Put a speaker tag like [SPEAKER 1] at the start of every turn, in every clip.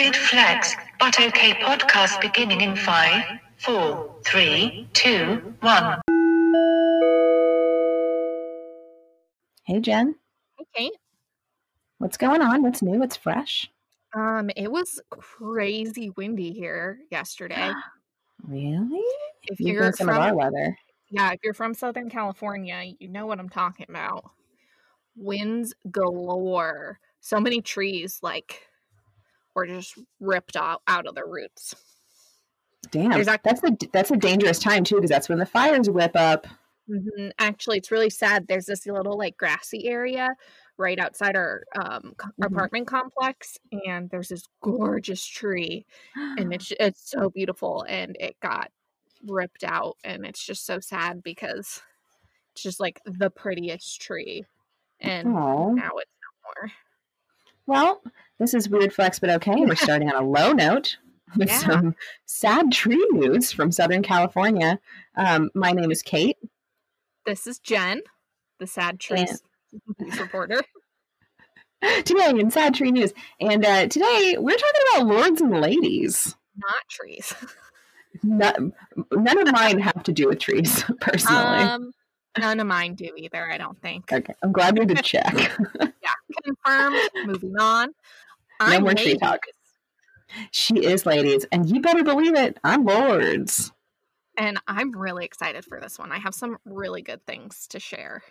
[SPEAKER 1] Weird flags, but okay podcast beginning in five, four, three, two, one.
[SPEAKER 2] Hey, Jen.
[SPEAKER 3] Hey, Kate.
[SPEAKER 2] What's going on? What's new? What's fresh?
[SPEAKER 3] Um, it was crazy windy here yesterday.
[SPEAKER 2] Really?
[SPEAKER 3] If
[SPEAKER 2] You've
[SPEAKER 3] you're
[SPEAKER 2] some
[SPEAKER 3] from,
[SPEAKER 2] of our weather.
[SPEAKER 3] yeah, if you're from Southern California, you know what I'm talking about. Winds galore. So many trees, like, were just ripped out out of their roots.
[SPEAKER 2] Damn,
[SPEAKER 3] There's ac-
[SPEAKER 2] that's a that's a dangerous time too, because that's when the fires whip up.
[SPEAKER 3] Mhm. Actually, it's really sad. There's this little like grassy area right outside our um,
[SPEAKER 2] Mhm.
[SPEAKER 3] apartment complex, and there's this gorgeous tree, and it's it's so beautiful, and it got ripped out, and it's just so sad because it's just like the prettiest tree, and
[SPEAKER 2] Oh,
[SPEAKER 3] now it's no more.
[SPEAKER 2] well, this is weird flex, but okay. We're starting on a low note with
[SPEAKER 3] Yeah.
[SPEAKER 2] some sad tree news from Southern California. Um, my name is Kate.
[SPEAKER 3] This is Jen, the sad trees news reporter.
[SPEAKER 2] Today in Sad Tree News, and uh, today we're talking about lords and ladies.
[SPEAKER 3] Not trees.
[SPEAKER 2] None, none of mine have to do with trees, personally.
[SPEAKER 3] Um, none of mine do either. I don't think.
[SPEAKER 2] okay, I'm glad we did check.
[SPEAKER 3] Yeah, confirmed. Moving on.
[SPEAKER 2] No more tree
[SPEAKER 3] ladies.
[SPEAKER 2] talk. She is ladies, and you better believe it, I'm lords.
[SPEAKER 3] And I'm really excited for this one. I have some really good things to share.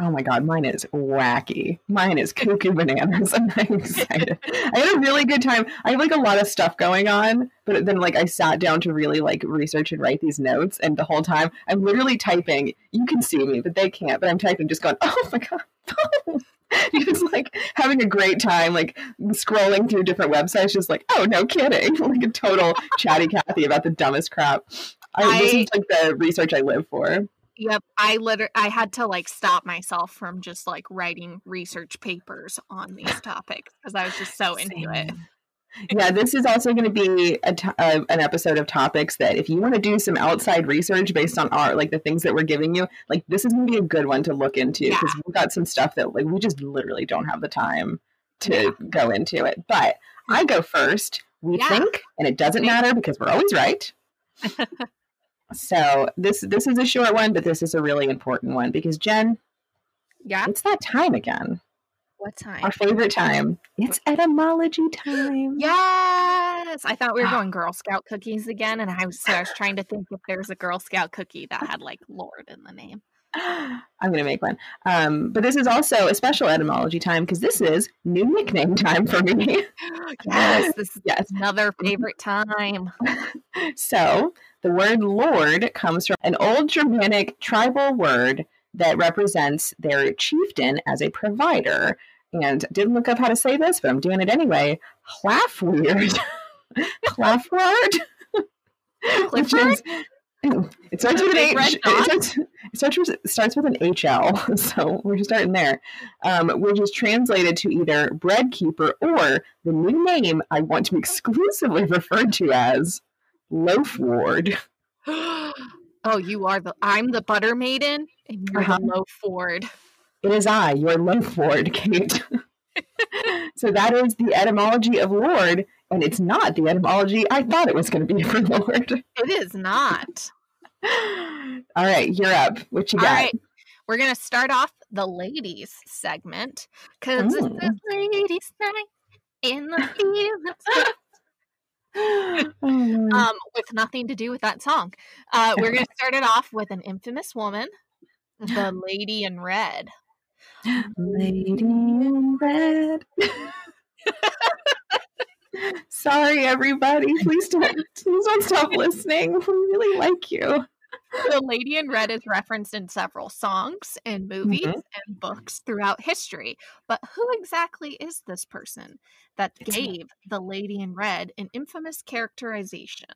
[SPEAKER 2] Oh my god, mine is wacky. Mine is cuckoo bananas, and I'm excited. I had a really good time. I have like a lot of stuff going on, but then like I sat down to really like research and write these notes, and the whole time I'm literally typing. You can see me, but they can't. But I'm typing, just going, oh my god. just like having a great time, like scrolling through different websites, just like, oh no kidding, like a total chatty Cathy about the dumbest crap. I, this is like the research I live for.
[SPEAKER 3] Yep, I literally I had to like stop myself from just like writing research papers on these topics because I was just so into it.
[SPEAKER 2] Yeah, this is also going to be a to- uh, an episode of topics that if you want to do some outside research based on our like the things that we're giving you, like this is going to be a good one to look into because we've got some stuff that like we just literally don't have the time to
[SPEAKER 3] Yeah.
[SPEAKER 2] go into it. But I go first. We
[SPEAKER 3] Yeah.
[SPEAKER 2] think, and it doesn't matter because we're always right. so this this is a short one, but this is a really important one because Jen,
[SPEAKER 3] Yeah.
[SPEAKER 2] it's that time again.
[SPEAKER 3] What time?
[SPEAKER 2] Our favorite time. It's etymology time.
[SPEAKER 3] Yes, I thought we were going Girl Scout cookies again, and I was so I was trying to think if there's a Girl Scout cookie that had like Lord in the name.
[SPEAKER 2] I'm going to make one. Um, but this is also a special etymology time because this is new nickname time for me.
[SPEAKER 3] Yes, this is
[SPEAKER 2] yes.
[SPEAKER 3] another favorite time.
[SPEAKER 2] So the word lord comes from an old Germanic tribal word that represents their chieftain as a provider. And didn't look up how to say this, but I'm doing it anyway. Clafweird. Clafward. Which
[SPEAKER 3] Clifford?
[SPEAKER 2] is it starts with an H. It starts, it starts with, it starts with an HL, so we're just starting there, um, which is translated to either bread keeper or the new name I want to be exclusively referred to as loaf ward.
[SPEAKER 3] oh, you are the I'm the butter maiden, and you're
[SPEAKER 2] Uh-huh.
[SPEAKER 3] the low Ford.
[SPEAKER 2] It is I, your loaf ward, Kate. so that is the etymology of lord, and it's not the etymology I thought it was going to be for lord.
[SPEAKER 3] It is not.
[SPEAKER 2] All right, you're up. What you got?
[SPEAKER 3] right. We're gonna start off the ladies segment because it's the ladies' night in the fields.
[SPEAKER 2] Oh,
[SPEAKER 3] um, with nothing to do with that song. Uh, we're gonna start it off with an infamous woman, the lady in red.
[SPEAKER 2] Lady in red. Sorry, everybody. Please don't, please don't stop listening. We really like you.
[SPEAKER 3] The lady in red is referenced in several songs and movies
[SPEAKER 2] Mhm.
[SPEAKER 3] and books throughout history. But who exactly is this person that
[SPEAKER 2] It's
[SPEAKER 3] gave the lady in red an infamous characterization?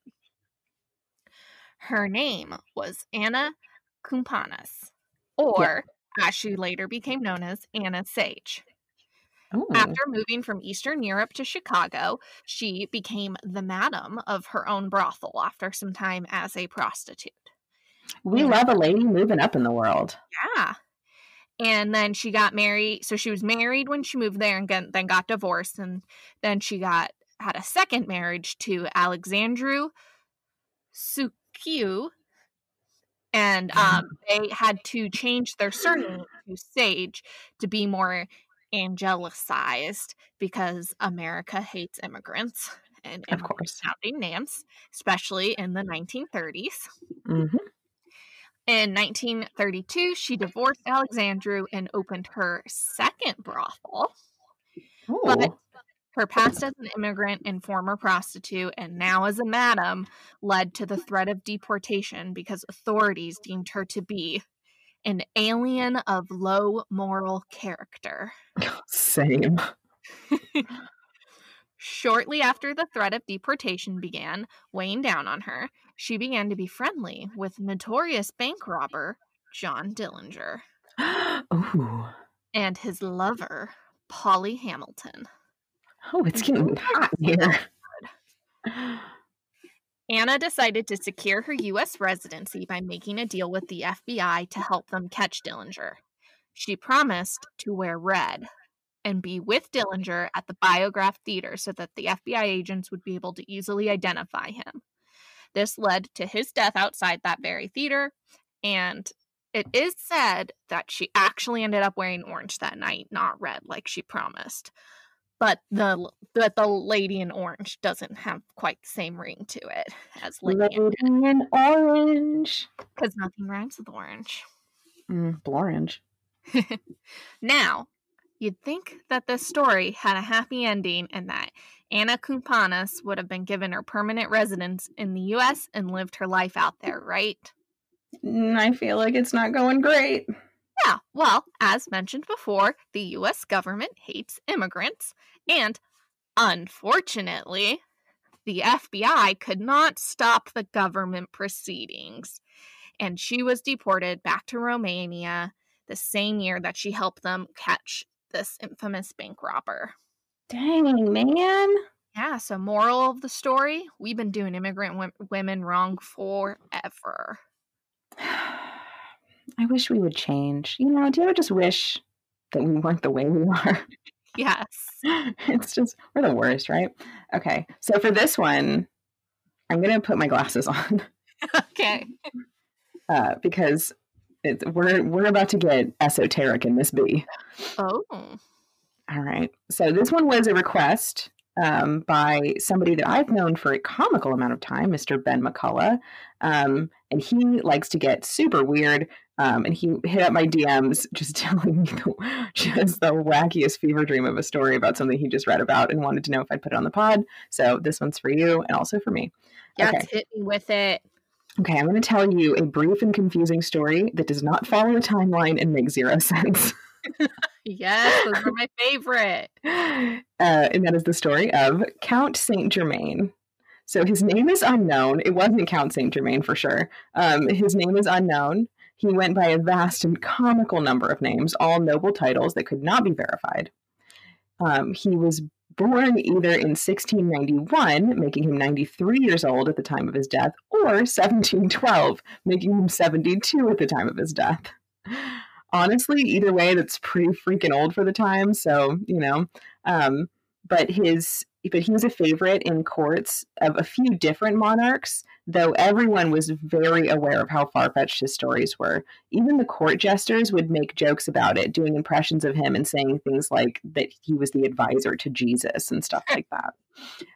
[SPEAKER 3] Her name was Anna Cumpanas, or as she later became known as Anna Sage.
[SPEAKER 2] Oh,
[SPEAKER 3] After moving from Eastern Europe to Chicago, she became the madam of her own brothel after some time as a prostitute.
[SPEAKER 2] we love a lady moving up in the world.
[SPEAKER 3] Yeah. And then she got married. So she was married when she moved there and got, then got divorced. And then she got had a second marriage to Alexandru Suciu, and um, they had to change their surname to Sage to be more angelicized because America hates immigrants and
[SPEAKER 2] Of course.
[SPEAKER 3] sounding names, especially in the 1930s.
[SPEAKER 2] hmm
[SPEAKER 3] In 1932, she divorced Alexandru and opened her second brothel. But her past as an immigrant and former prostitute, and now as a madam, led to the threat of deportation because authorities deemed her to be an alien of low moral character.
[SPEAKER 2] Same.
[SPEAKER 3] Shortly after the threat of deportation began weighing down on her, she began to be friendly with notorious bank robber John Dillinger
[SPEAKER 2] Ooh.
[SPEAKER 3] and his lover, Polly Hamilton.
[SPEAKER 2] Oh, it's getting hot here.
[SPEAKER 3] Anna decided to secure her U.S. residency by making a deal with the FBI to help them catch Dillinger. She promised to wear red and be with Dillinger at the Biograph Theater so that the FBI agents would be able to easily identify him. This led to his death outside that very theater, and it is said that she actually ended up wearing orange that night, not red like she promised. But the but the lady in orange doesn't have quite the same ring to it as lady
[SPEAKER 2] Lady in orange.
[SPEAKER 3] because nothing rhymes with orange.
[SPEAKER 2] Mm, orange.
[SPEAKER 3] Now, you'd think that this story had a happy ending and that Anna Kumpanis would have been given her permanent residence in the US and lived her life out there, right?
[SPEAKER 2] Mm, I feel like it's not going great.
[SPEAKER 3] Yeah, well, as mentioned before, the US government hates immigrants, and unfortunately, the FBI could not stop the government proceedings. And she was deported back to Romania the same year that she helped them catch this infamous bank robber.
[SPEAKER 2] Dang, man.
[SPEAKER 3] Yeah, so moral of the story we've been doing immigrant wo- women wrong forever.
[SPEAKER 2] I wish we would change. You know, do you ever just wish that we weren't the way we are?
[SPEAKER 3] Yes.
[SPEAKER 2] it's just, we're the worst, right? Okay. So for this one, I'm going to put my glasses on
[SPEAKER 3] okay.
[SPEAKER 2] uh, because it's, we're, we're about to get esoteric in this bee.
[SPEAKER 3] Oh.
[SPEAKER 2] All right. So this one was a request um, by somebody that I've known for a comical amount of time, Mr. Ben McCullough. Um, and he likes to get super weird. Um, and he hit up my DMs just telling me the, just the wackiest fever dream of a story about something he just read about and wanted to know if I'd put it on the pod. So this one's for you and also for me.
[SPEAKER 3] Yes,
[SPEAKER 2] Okay.
[SPEAKER 3] hit me with it.
[SPEAKER 2] Okay, I'm going to tell you a brief and confusing story that does not follow a timeline and make zero sense.
[SPEAKER 3] Yes, those are my favorite.
[SPEAKER 2] uh, and that is the story of Count Saint Germain. So his name is unknown. It wasn't Count Saint Germain for sure. Um, his name is unknown. He went by a vast and comical number of names, all noble titles that could not be verified. Um, he was born either in 1691, making him 93 years old at the time of his death, or 1712, making him 72 at the time of his death. Honestly, either way, that's pretty freaking old for the time. So, you know, um, but his but he was a favorite in courts of a few different monarchs, though everyone was very aware of how far fetched his stories were. Even the court jesters would make jokes about it, doing impressions of him and saying things like that he was the advisor to Jesus and stuff like that.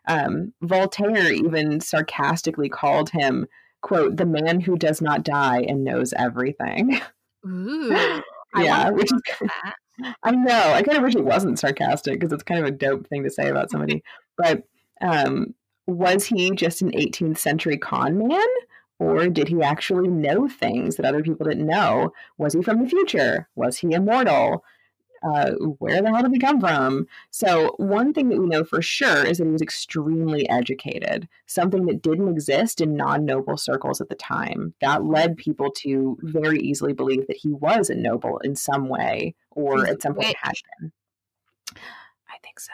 [SPEAKER 2] Um, Voltaire even sarcastically called him, quote, the man who does not die and knows everything.
[SPEAKER 3] Ooh.
[SPEAKER 2] Yeah, which is
[SPEAKER 3] that.
[SPEAKER 2] I know. I kind of wish it wasn't sarcastic because it's kind of a dope thing to say about somebody. But um, was he just an 18th century con man? Or did he actually know things that other people didn't know? Was he from the future? Was he immortal? Uh, where the hell did he come from? So, one thing that we know for sure is that he was extremely educated, something that didn't exist in non noble circles at the time. That led people to very easily believe that he was a noble in some way or at some point had been. I think so.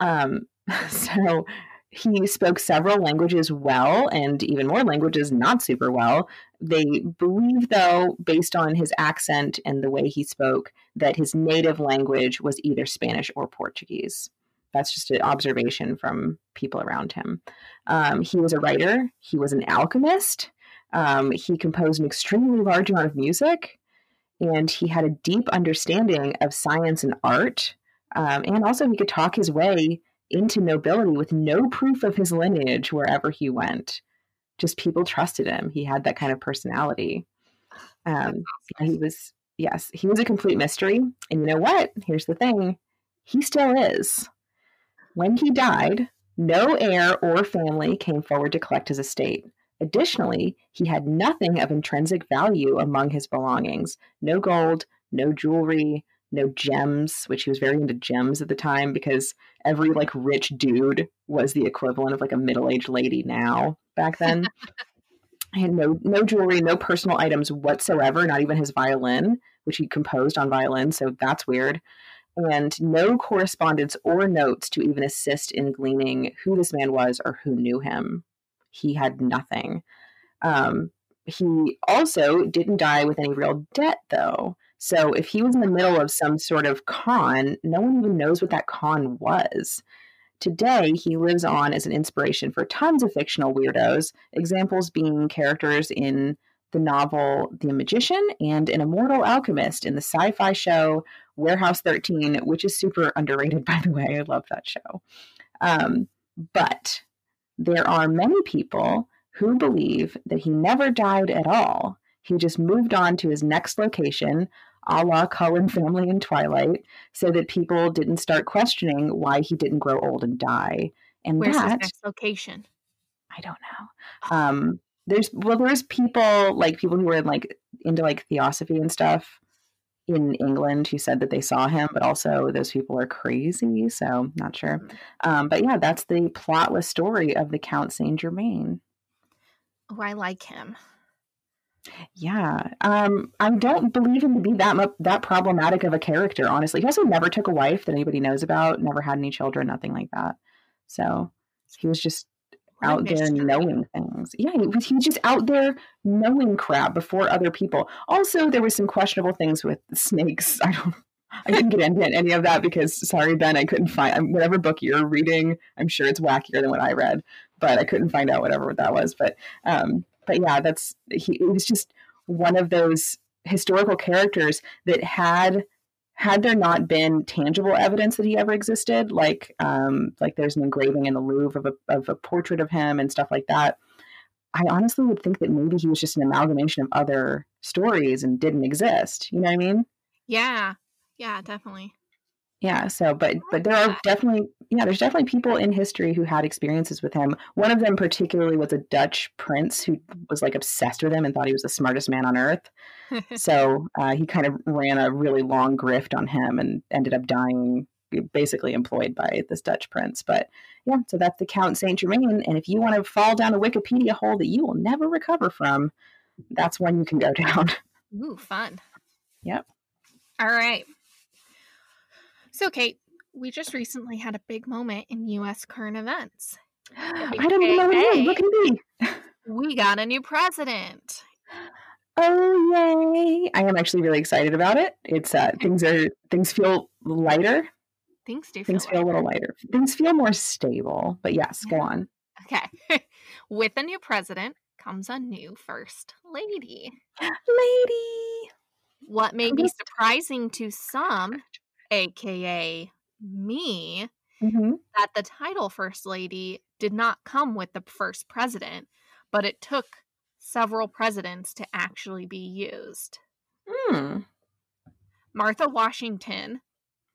[SPEAKER 2] Um, so he spoke several languages well and even more languages not super well. They believe, though, based on his accent and the way he spoke, that his native language was either Spanish or Portuguese. That's just an observation from people around him. Um, he was a writer. He was an alchemist. Um, he composed an extremely large amount of music, and he had a deep understanding of science and art. Um, and also, he could talk his way into nobility with no proof of his lineage wherever he went. Just people trusted him. He had that kind of personality. Um, he was, yes, he was a complete mystery. And you know what? Here's the thing he still is. When he died, no heir or family came forward to collect his estate. Additionally, he had nothing of intrinsic value among his belongings no gold, no jewelry, no gems, which he was very into gems at the time because every like rich dude was the equivalent of like a middle-aged lady now back then. I had no no jewelry, no personal items whatsoever, not even his violin, which he composed on violin, so that's weird. And no correspondence or notes to even assist in gleaning who this man was or who knew him. He had nothing. Um, he also didn't die with any real debt, though. So if he was in the middle of some sort of con, no one even knows what that con was. Today, he lives on as an inspiration for tons of fictional weirdos, examples being characters in the novel The Magician and an immortal alchemist in the sci fi show Warehouse 13, which is super underrated, by the way. I love that show. Um, but there are many people who believe that he never died at all. He just moved on to his next location, a la Cullen family in Twilight, so that people didn't start questioning why he didn't grow old and die. And
[SPEAKER 3] Where's
[SPEAKER 2] that
[SPEAKER 3] his next location?
[SPEAKER 2] I don't know. Um, there's well, there's people like people who were in, like into like theosophy and stuff in England who said that they saw him, but also those people are crazy, so not sure. Um, but yeah, that's the plotless story of the Count Saint Germain.
[SPEAKER 3] Oh, I like him.
[SPEAKER 2] Yeah, um, I don't believe him to be that mu- that problematic of a character. Honestly, he also never took a wife that anybody knows about. Never had any children, nothing like that. So he was just
[SPEAKER 3] What
[SPEAKER 2] out there
[SPEAKER 3] mystery.
[SPEAKER 2] knowing things. Yeah, he was, he was just out there knowing crap before other people. Also, there was some questionable things with snakes. I don't. I didn't get into any of that because, sorry, Ben, I couldn't find um, whatever book you're reading. I'm sure it's wackier than what I read, but I couldn't find out whatever that was. But, um, but yeah, that's he. It was just one of those historical characters that had had there not been tangible evidence that he ever existed, like um, like there's an engraving in the Louvre of a, of a portrait of him and stuff like that, I honestly would think that maybe he was just an amalgamation of other stories and didn't exist. You know what I mean?
[SPEAKER 3] Yeah. Yeah, definitely.
[SPEAKER 2] Yeah. So, but but there are definitely yeah, there's definitely people in history who had experiences with him. One of them particularly was a Dutch prince who was like obsessed with him and thought he was the smartest man on earth. So uh, he kind of ran a really long grift on him and ended up dying, basically employed by this Dutch prince. But yeah, so that's the Count Saint Germain. And if you want to fall down a Wikipedia hole that you will never recover from, that's one you can go down.
[SPEAKER 3] Ooh, fun.
[SPEAKER 2] Yep.
[SPEAKER 3] All right. So, Kate, we just recently had a big moment in U.S. current events.
[SPEAKER 2] I don't even know what it is. Look at me.
[SPEAKER 3] We got a new president.
[SPEAKER 2] Oh yay! I am actually really excited about it. It's uh, things are things feel lighter.
[SPEAKER 3] Things do feel
[SPEAKER 2] Things feel a little lighter. Things feel more stable. But yes, go on.
[SPEAKER 3] Okay. With a new president comes a new first lady.
[SPEAKER 2] Lady.
[SPEAKER 3] What may be surprising to some, aka me,
[SPEAKER 2] hmm
[SPEAKER 3] that the title First Lady did not come with the first president, but it took several presidents to actually be used.
[SPEAKER 2] Hmm.
[SPEAKER 3] Martha Washington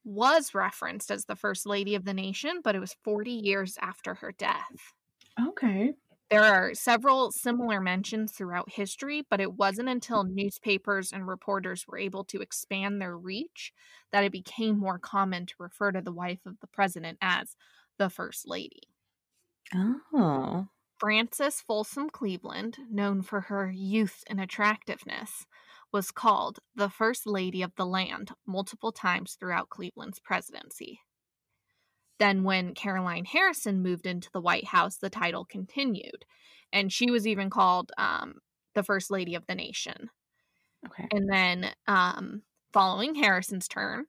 [SPEAKER 3] was referenced as the First Lady of the nation, but it was 40 years after her death.
[SPEAKER 2] Okay.
[SPEAKER 3] There are several similar mentions throughout history, but it wasn't until mm-hmm. newspapers and reporters were able to expand their reach that it became more common to refer to the wife of the president as the First Lady.
[SPEAKER 2] Oh.
[SPEAKER 3] Frances Folsom Cleveland, known for her youth and attractiveness, was called the First Lady of the Land multiple times throughout Cleveland's presidency. Then, when Caroline Harrison moved into the White House, the title continued, and she was even called um, the First Lady of the Nation.
[SPEAKER 2] Okay.
[SPEAKER 3] And then, um, following Harrison's turn,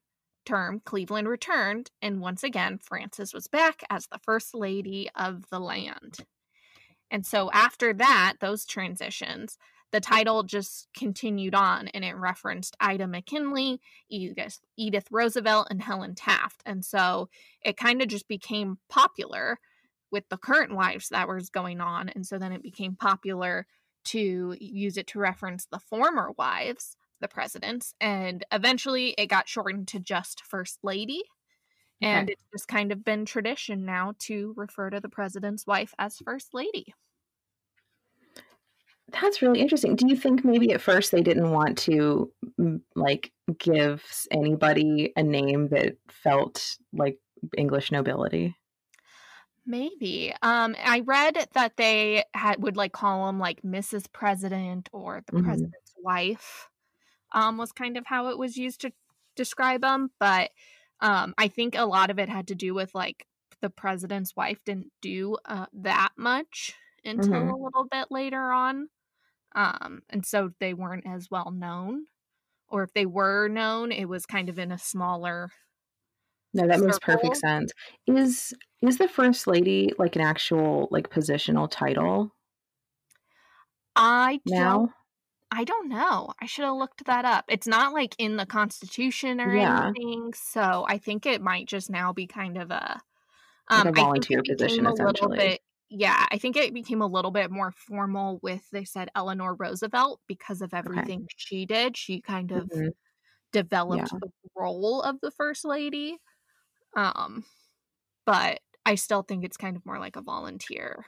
[SPEAKER 3] term, Cleveland returned, and once again, Frances was back as the First Lady of the land. And so after that, those transitions, the title just continued on and it referenced Ida McKinley, Edith, Edith Roosevelt, and Helen Taft. And so it kind of just became popular with the current wives that was going on. And so then it became popular to use it to reference the former wives, the presidents. And eventually it got shortened to just First Lady. And
[SPEAKER 2] Okay.
[SPEAKER 3] it's just kind of been tradition now to refer to the president's wife as First Lady.
[SPEAKER 2] That's really interesting. Do you think maybe at first they didn't want to like give anybody a name that felt like English nobility?
[SPEAKER 3] Maybe. Um, I read that they had would like call him like Mrs. President or the
[SPEAKER 2] Mhm.
[SPEAKER 3] president's wife. Um, was kind of how it was used to describe them, but um, I think a lot of it had to do with like the president's wife didn't do uh, that much until
[SPEAKER 2] Mhm.
[SPEAKER 3] a little bit later on, um, and so they weren't as well known, or if they were known, it was kind of in a smaller.
[SPEAKER 2] No, that makes perfect sense. Is is the first lady like an actual like positional title
[SPEAKER 3] I don't? I don't know. I should have looked that up. It's not like in the Constitution or
[SPEAKER 2] Yeah.
[SPEAKER 3] anything, so I think it might just now be kind of a
[SPEAKER 2] Like
[SPEAKER 3] um
[SPEAKER 2] a
[SPEAKER 3] I think
[SPEAKER 2] volunteer
[SPEAKER 3] it
[SPEAKER 2] position,
[SPEAKER 3] a little
[SPEAKER 2] essentially.
[SPEAKER 3] bit yeah, I think it became a little bit more formal with they said Eleanor Roosevelt because of everything she did. She kind of
[SPEAKER 2] Mhm.
[SPEAKER 3] developed
[SPEAKER 2] Yeah.
[SPEAKER 3] the role of the first lady. Um but I still think it's kind of more like a volunteer.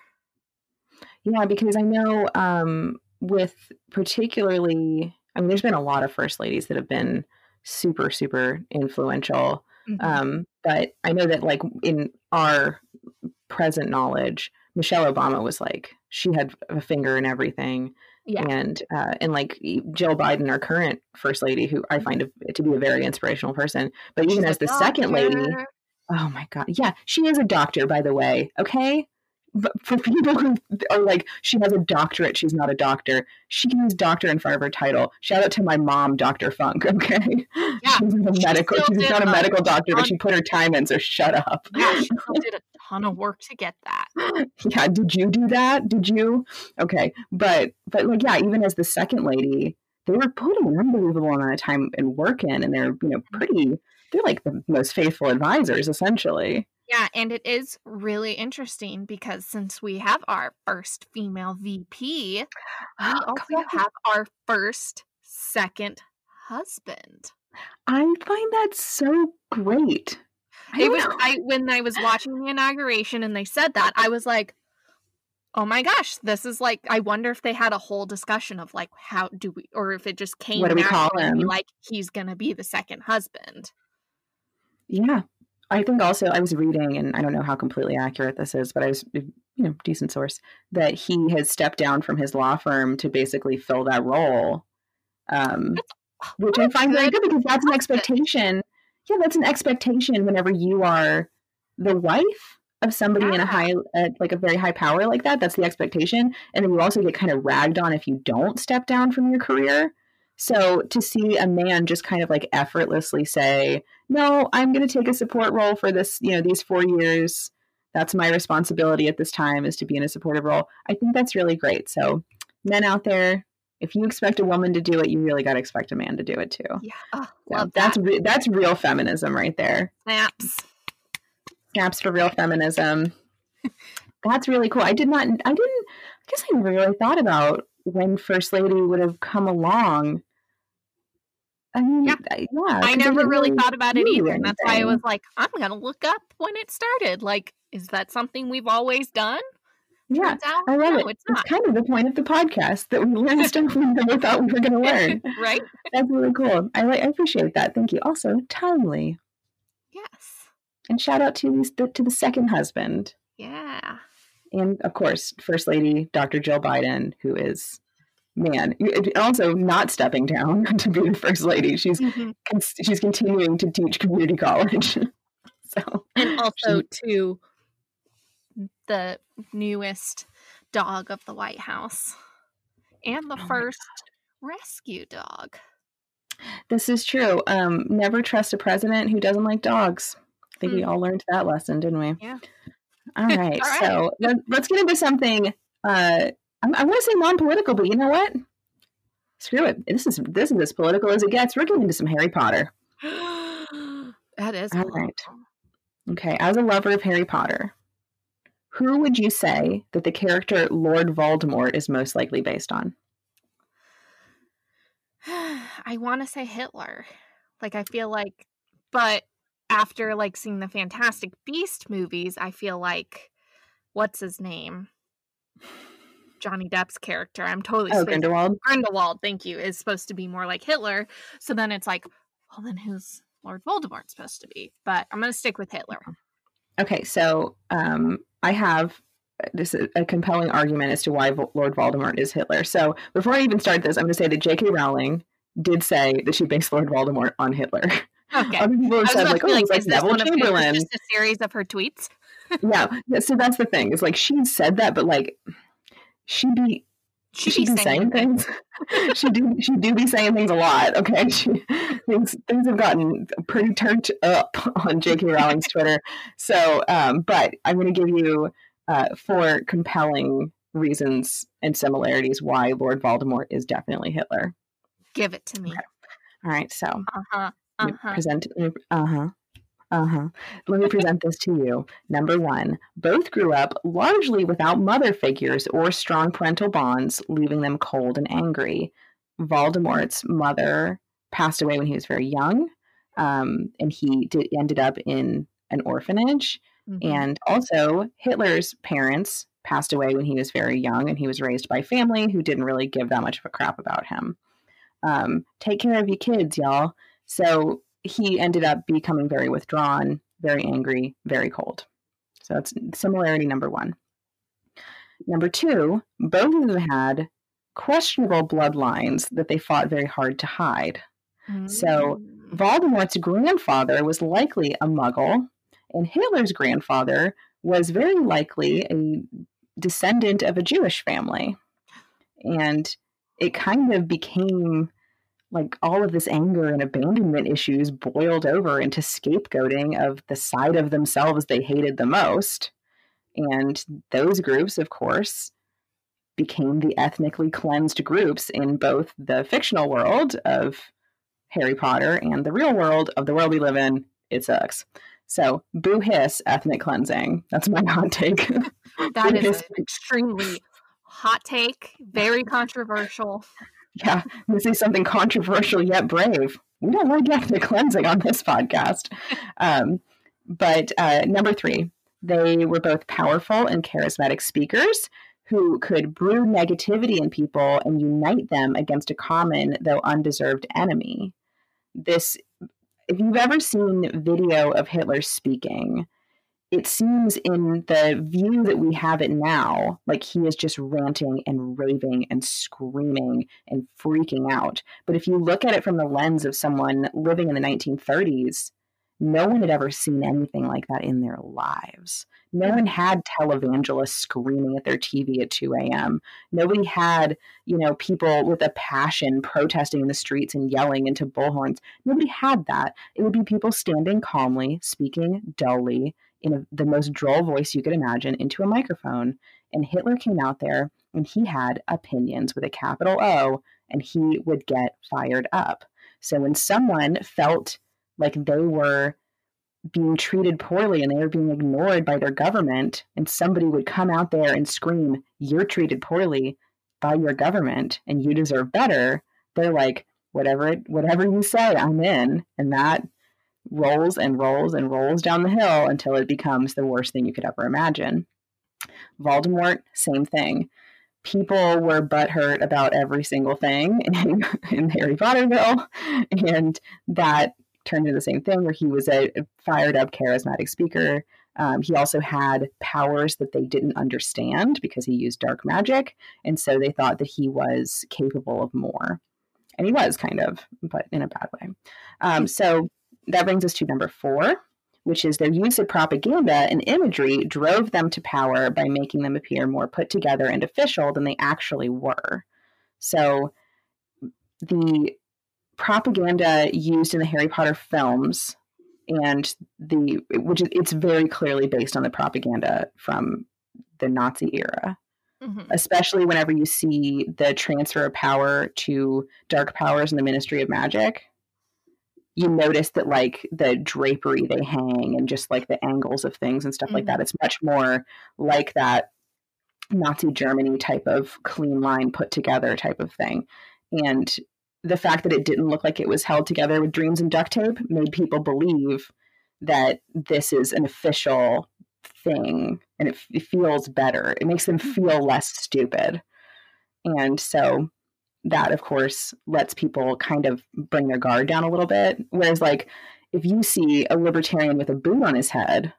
[SPEAKER 2] Yeah, because I know um, with particularly, I mean, there's been a lot of first ladies that have been super, super influential.
[SPEAKER 3] Mhm.
[SPEAKER 2] Um, but I know that, like, in our present knowledge, Michelle Obama was like, she had a finger in everything.
[SPEAKER 3] yeah.
[SPEAKER 2] And, uh, and like Jill Biden, our current first lady, who I find to, to be a very inspirational person. But even
[SPEAKER 3] She's a
[SPEAKER 2] as the second lady. Oh my god. Yeah, she is a doctor, by the way. Okay. But for people who are like, she has a doctorate, she's not a doctor. She can use doctor in front of her title. Shout out to my mom, Dr. Funk. Okay.
[SPEAKER 3] Yeah,
[SPEAKER 2] she's a
[SPEAKER 3] she
[SPEAKER 2] medical. She's not a
[SPEAKER 3] a
[SPEAKER 2] medical doctor, but she put her time in. So shut up.
[SPEAKER 3] Yeah, she still did a ton of work to get that.
[SPEAKER 2] yeah. Did you do that? Did you? Okay. But but like yeah, even as the second lady, they were putting an unbelievable amount of time and work in, and they're you know mm-hmm. pretty. They're like the most faithful advisors, essentially.
[SPEAKER 3] Yeah, and it is really interesting because since we have our first female VP, we
[SPEAKER 2] Can
[SPEAKER 3] also
[SPEAKER 2] have-
[SPEAKER 3] our first second husband.
[SPEAKER 2] I find that so great. I
[SPEAKER 3] It was
[SPEAKER 2] know.
[SPEAKER 3] I when I was watching the inauguration and they said that, I was like, "Oh my gosh, this is like I wonder if they had a whole discussion of like how do we or if it just came
[SPEAKER 2] What do we call
[SPEAKER 3] naturally to be
[SPEAKER 2] him?
[SPEAKER 3] like he's going to be the second husband."
[SPEAKER 2] Yeah. I think also I was reading, and I don't know how completely accurate this is, but I was, you know, decent source that he has stepped down from his law firm to basically fill that role, um, which I find very
[SPEAKER 3] good
[SPEAKER 2] because that's an expectation. Yeah, that's an expectation whenever you are the wife of somebody in a high, uh, like a very high power like that. That's the expectation, and then you also get kind of ragged on if you don't step down from your career. So to see a man just kind of like effortlessly say, "No, I'm going to take a support role for this, you know, these 4 years. That's my responsibility at this time is to be in a supportive role." I think that's really great. So, men out there, if you expect a woman to do it, you really got to expect a man to do it too.
[SPEAKER 3] Yeah, oh,
[SPEAKER 2] So
[SPEAKER 3] love
[SPEAKER 2] that's
[SPEAKER 3] that.
[SPEAKER 2] re- that's real feminism right there.
[SPEAKER 3] Snaps.
[SPEAKER 2] Snaps for real feminism. That's really cool. I did not. I didn't. I guess I never really thought about when First Lady would have come along. I mean,
[SPEAKER 3] Yeah.
[SPEAKER 2] I, yeah,
[SPEAKER 3] I never really thought about it either. And that's why I was like, I'm going to look up when it started. Like, is that something we've always done?
[SPEAKER 2] Yeah, I love
[SPEAKER 3] no,
[SPEAKER 2] it.
[SPEAKER 3] it's
[SPEAKER 2] It's kind of the point of the podcast that we learn stuff we never thought we were going to learn.
[SPEAKER 3] right?
[SPEAKER 2] That's really cool. I like. I appreciate that. Thank you. Also, timely.
[SPEAKER 3] Yes.
[SPEAKER 2] And shout out to these to the second husband.
[SPEAKER 3] Yeah.
[SPEAKER 2] And of course, First Lady Dr. Jill Biden, who is man, also not stepping down to be the First Lady. She's
[SPEAKER 3] Mhm.
[SPEAKER 2] con- she's continuing to teach community college. so
[SPEAKER 3] And also, to the newest dog of the White House and the
[SPEAKER 2] Oh
[SPEAKER 3] first rescue dog.
[SPEAKER 2] This is true. Um, never trust a president who doesn't like dogs. I think we
[SPEAKER 3] Hmm.
[SPEAKER 2] all learned that lesson, didn't we?
[SPEAKER 3] Yeah.
[SPEAKER 2] All right.
[SPEAKER 3] All right.
[SPEAKER 2] So let, let's get into something. Uh, I, I want to say non-political, but you know what? Screw it. This is this is as political as it gets. We're getting into some Harry Potter.
[SPEAKER 3] that is
[SPEAKER 2] All right. Okay. As a lover of Harry Potter, who would you say that the character Lord Voldemort is most likely based on?
[SPEAKER 3] I want to say Hitler. Like I feel like but after like seeing the Fantastic Beast movies, I feel like what's his name? Johnny Depp's character. I'm totally
[SPEAKER 2] Oh, Grindelwald.
[SPEAKER 3] Grindelwald, thank you, is supposed to be more like Hitler. So then it's like, well, then who's Lord Voldemort supposed to be? But I'm going to stick with Hitler.
[SPEAKER 2] Okay, so um, I have this is a compelling argument as to why Lord Voldemort is Hitler. So before I even start this, I'm going to say that J.K. Rowling did say that she based Lord Voldemort on Hitler.
[SPEAKER 3] Okay.
[SPEAKER 2] Other people
[SPEAKER 3] I
[SPEAKER 2] have
[SPEAKER 3] was
[SPEAKER 2] said like, oh,
[SPEAKER 3] like, is this
[SPEAKER 2] Neville
[SPEAKER 3] one of
[SPEAKER 2] Chamberlain.
[SPEAKER 3] just a series of her tweets?
[SPEAKER 2] yeah, so that's the thing. It's like she said that, but like she be
[SPEAKER 3] She,
[SPEAKER 2] she, be saying things. she do she do be saying things a lot. Okay, she, things things have gotten pretty turned up on J.K. Rowling's Twitter. So, um, but I'm going to give you uh, four compelling reasons and similarities why Lord Voldemort is definitely Hitler.
[SPEAKER 3] Give it to me.
[SPEAKER 2] All right, so
[SPEAKER 3] Uh huh. Uh
[SPEAKER 2] let me
[SPEAKER 3] huh.
[SPEAKER 2] present. Uh huh. Uh huh. Let me present this to you. Number one, both grew up largely without mother figures or strong parental bonds, leaving them cold and angry. Voldemort's mother passed away when he was very young, um, and he did, ended up in an orphanage.
[SPEAKER 3] Mm-hmm.
[SPEAKER 2] And also, Hitler's parents passed away when he was very young, and he was raised by family who didn't really give that much of a crap about him. Um, take care of your kids, y'all. So he ended up becoming very withdrawn, very angry, very cold. So that's similarity number one. Number two, both of them had questionable bloodlines that they fought very hard to hide. so,
[SPEAKER 3] Mm.
[SPEAKER 2] Voldemort's grandfather was likely a muggle, and Hitler's grandfather was very likely a descendant of a Jewish family. And it kind of became like all of this anger and abandonment issues boiled over into scapegoating of the side of themselves they hated the most. And those groups, of course, became the ethnically cleansed groups in both the fictional world of Harry Potter and the real world of the world we live in. It sucks. So, boo hiss ethnic cleansing. That's my hot take.
[SPEAKER 3] That is an extremely hot take, very controversial.
[SPEAKER 2] Yeah, to say something controversial yet brave. We don't like ethnic cleansing on this podcast. Um, but uh, number three, they were both powerful and charismatic speakers who could brew negativity in people and unite them against a common, though undeserved enemy. This, if you've ever seen video of Hitler speaking, it seems in the view that we have it now, like he is just ranting and raving and screaming and freaking out. But if you look at it from the lens of someone living in the 1930s, no one had ever seen anything like that in their lives. No one had televangelists screaming at their TV at 2 a.m. Nobody had, you know, people with a passion protesting in the streets and yelling into bullhorns. Nobody had that. It would be people standing calmly, speaking dully in a, the most droll voice you could imagine into a microphone. And Hitler came out there and he had opinions with a capital O and he would get fired up. So when someone felt like they were being treated poorly and they were being ignored by their government, and somebody would come out there and scream, You're treated poorly by your government and you deserve better, they're like, Whatever whatever you say, I'm in. And that rolls and rolls and rolls down the hill until it becomes the worst thing you could ever imagine. Voldemort, same thing. People were butthurt about every single thing in, in Harry Potterville, and that turned into the same thing where he was a fired up, charismatic speaker. Um, he also had powers that they didn't understand because he used dark magic, and so they thought that he was capable of more. And he was kind of, but in a bad way. Um, so that brings us to number four, which is their use of propaganda and imagery drove them to power by making them appear more put together and official than they actually were. So the propaganda used in the Harry Potter films and the which it's very clearly based on the propaganda from the Nazi era.
[SPEAKER 3] Mhm.
[SPEAKER 2] Especially whenever you see the transfer of power to dark powers in the Ministry of Magic, you notice that like the drapery they hang and just like the angles of things and stuff like
[SPEAKER 3] Mhm.
[SPEAKER 2] that. It's much more like that Nazi Germany type of clean line put together type of thing. And the fact that it didn't look like it was held together with dreams and duct tape made people believe that this is an official thing and it, it feels better. It makes them feel less stupid. And so that, of course, lets people kind of bring their guard down a little bit. Whereas, like, if you see a libertarian with a boot on his head,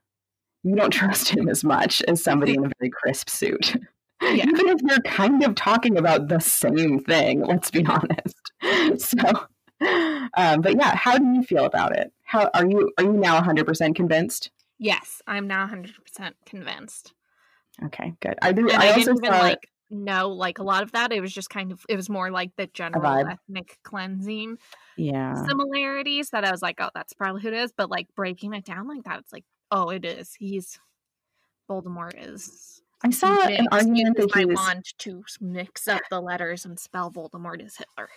[SPEAKER 2] you don't trust him as much as somebody in a very crisp suit.
[SPEAKER 3] Yeah.
[SPEAKER 2] Even if they're kind of talking about the same thing, let's be honest. So, um, but yeah, how do you feel about it? How are you? Are you now 100% convinced?
[SPEAKER 3] Yes, I'm now 100% convinced.
[SPEAKER 2] Okay, good. I do. I,
[SPEAKER 3] I,
[SPEAKER 2] also
[SPEAKER 3] didn't even
[SPEAKER 2] saw.
[SPEAKER 3] like know like a lot of that. It was just kind of it was more like the general ethnic cleansing
[SPEAKER 2] yeah,
[SPEAKER 3] similarities that I was like, oh, that's probably who it is. But like breaking it down like that, it's like, oh, it is. He's Voldemort is.
[SPEAKER 2] I saw an
[SPEAKER 3] mixed,
[SPEAKER 2] argument
[SPEAKER 3] uses
[SPEAKER 2] that he was.
[SPEAKER 3] wand to mix up the letters and spell Voldemort as Hitler.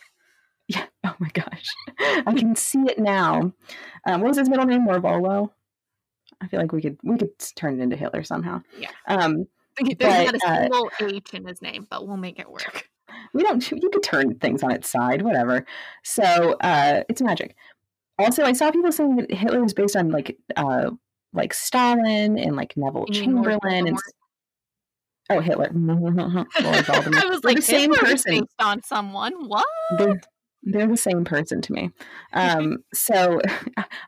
[SPEAKER 2] Yeah. Oh my gosh, I can see it now. Um, what was his middle name? Marvolo. I feel like we could we could turn it into Hitler somehow.
[SPEAKER 3] Yeah.
[SPEAKER 2] Um,
[SPEAKER 3] There's
[SPEAKER 2] But,
[SPEAKER 3] not a
[SPEAKER 2] uh,
[SPEAKER 3] H in his name, but we'll make it work.
[SPEAKER 2] we don't. You could turn things on its side, whatever. So uh, it's magic. Also, I saw people saying that Hitler was based on like uh, like Stalin and like Neville
[SPEAKER 3] You mean Lord
[SPEAKER 2] Chamberlain and oh Hitler,
[SPEAKER 3] I was like,
[SPEAKER 2] the same
[SPEAKER 3] Hitler
[SPEAKER 2] person.
[SPEAKER 3] based on someone. What?
[SPEAKER 2] they're they're the same person to me. Um, so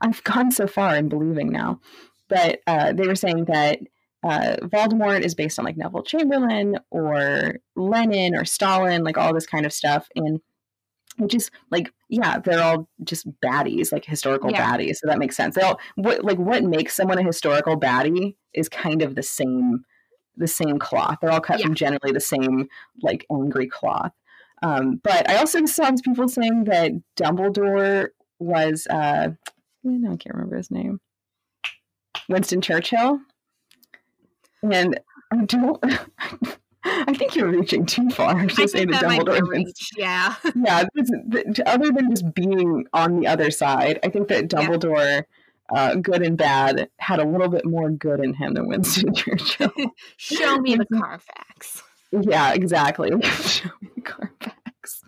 [SPEAKER 2] I've gone so far in believing now, but uh, they were saying that uh, Voldemort is based on like Neville Chamberlain or Lenin or Stalin, like all this kind of stuff, and which is like yeah, they're all just baddies, like historical
[SPEAKER 3] Yeah.
[SPEAKER 2] baddies. So that makes sense. They all what like what makes someone a historical baddie is kind of the same the same cloth. They're all cut
[SPEAKER 3] Yeah.
[SPEAKER 2] from generally the same like angry cloth. Um, but I also saw people saying that Dumbledore was uh no, I can't remember his name. Winston Churchill. And I don't I think you're reaching too far to
[SPEAKER 3] I
[SPEAKER 2] say that Dumbledore
[SPEAKER 3] a
[SPEAKER 2] is Winston
[SPEAKER 3] reach. Yeah.
[SPEAKER 2] yeah, this, th- other than just being on the other side, I think that
[SPEAKER 3] Yeah.
[SPEAKER 2] Dumbledore, uh, good and bad, had a little bit more good in him than Winston Churchill.
[SPEAKER 3] Show me the Carfax.
[SPEAKER 2] yeah, exactly. Show me the Carfax.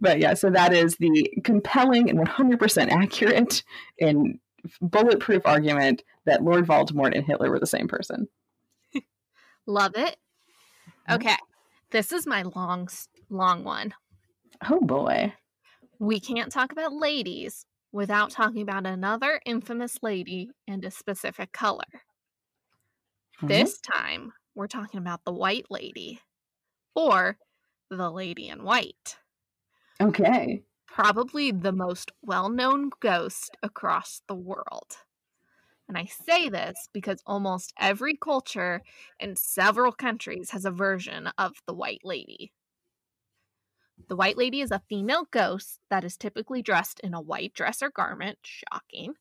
[SPEAKER 2] but yeah, so that is the compelling and 100% accurate and bulletproof argument that Lord Voldemort and Hitler were the same person.
[SPEAKER 3] Love it. Okay. This is my long, long one.
[SPEAKER 2] Oh boy.
[SPEAKER 3] We can't talk about ladies without talking about another infamous lady and a specific color.
[SPEAKER 2] Mhm.
[SPEAKER 3] This time, we're talking about the White Lady or the Lady in White.
[SPEAKER 2] Okay.
[SPEAKER 3] Probably the most well known ghost across the world. And I say this because almost every culture in several countries has a version of the White Lady. The White Lady is a female ghost that is typically dressed in a white dress or garment. Shocking.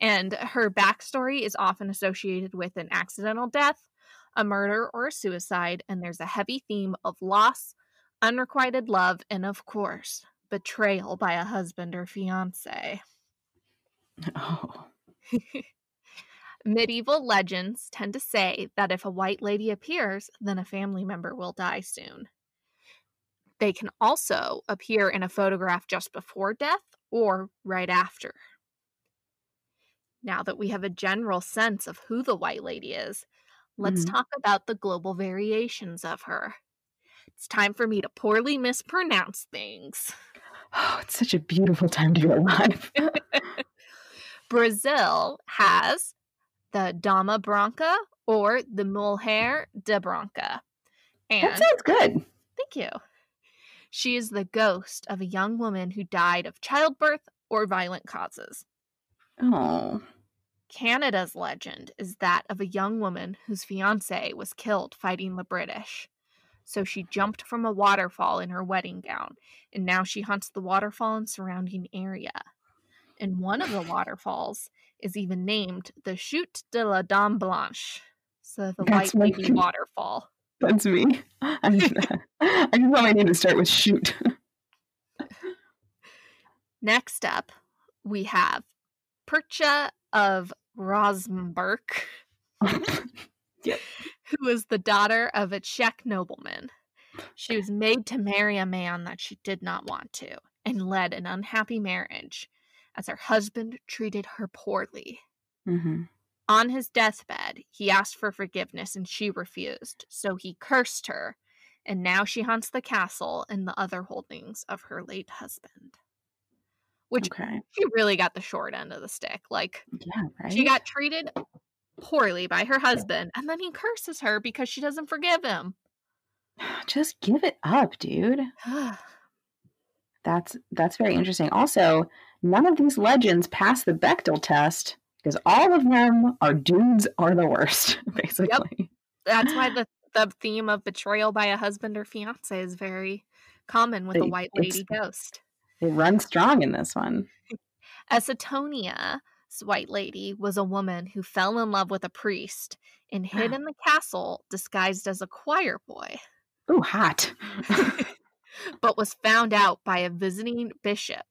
[SPEAKER 3] And her backstory is often associated with an accidental death, a murder, or a suicide. And there's a heavy theme of loss, unrequited love, and of course, betrayal by a husband or fiance.
[SPEAKER 2] Oh.
[SPEAKER 3] Medieval legends tend to say that if a white lady appears, then a family member will die soon. They can also appear in a photograph just before death or right after. Now that we have a general sense of who the white lady is, let's
[SPEAKER 2] Mhm.
[SPEAKER 3] talk about the global variations of her. It's time for me to poorly mispronounce things.
[SPEAKER 2] Oh, it's such a beautiful time to be alive.
[SPEAKER 3] Brazil has the Dama Branca or the Mulher de Branca.
[SPEAKER 2] that sounds good.
[SPEAKER 3] thank you. She is the ghost of a young woman who died of childbirth or violent causes.
[SPEAKER 2] Oh.
[SPEAKER 3] Canada's legend is that of a young woman whose fiance was killed fighting the British. So she jumped from a waterfall in her wedding gown, and now she hunts the waterfall and surrounding area. And one of the waterfalls is even named the Chute de la Dame Blanche. So the
[SPEAKER 2] That's
[SPEAKER 3] White Lady Waterfall.
[SPEAKER 2] That's me. I just, I just thought my name to start with shoot.
[SPEAKER 3] Next up, we have Perchta of Rosenberg,
[SPEAKER 2] Yep.
[SPEAKER 3] who was the daughter of a Czech nobleman. She was made to marry a man that she did not want to and led an unhappy marriage as her husband treated her poorly.
[SPEAKER 2] hmm
[SPEAKER 3] On his deathbed, he asked for forgiveness and she refused, so he cursed her, and now she haunts the castle and the other holdings of her late husband. Which
[SPEAKER 2] Okay.
[SPEAKER 3] she really got the short end of the stick. Like,
[SPEAKER 2] Yeah, right.
[SPEAKER 3] she got treated poorly by her husband, and then he curses her because she doesn't forgive him.
[SPEAKER 2] Just give it up, dude. That's that's very interesting. Also, none of these legends pass the Bechdel test because all of them are dudes are the worst, basically. Yep.
[SPEAKER 3] That's why the, the theme of betrayal by a husband or fiance is very common with a
[SPEAKER 2] They-
[SPEAKER 3] white lady ghost.
[SPEAKER 2] It runs strong in this one.
[SPEAKER 3] Estonia's white lady was a woman who fell in love with a priest and hid ah. in the castle disguised as a choir boy,
[SPEAKER 2] Ooh, hot.
[SPEAKER 3] but was found out by a visiting bishop.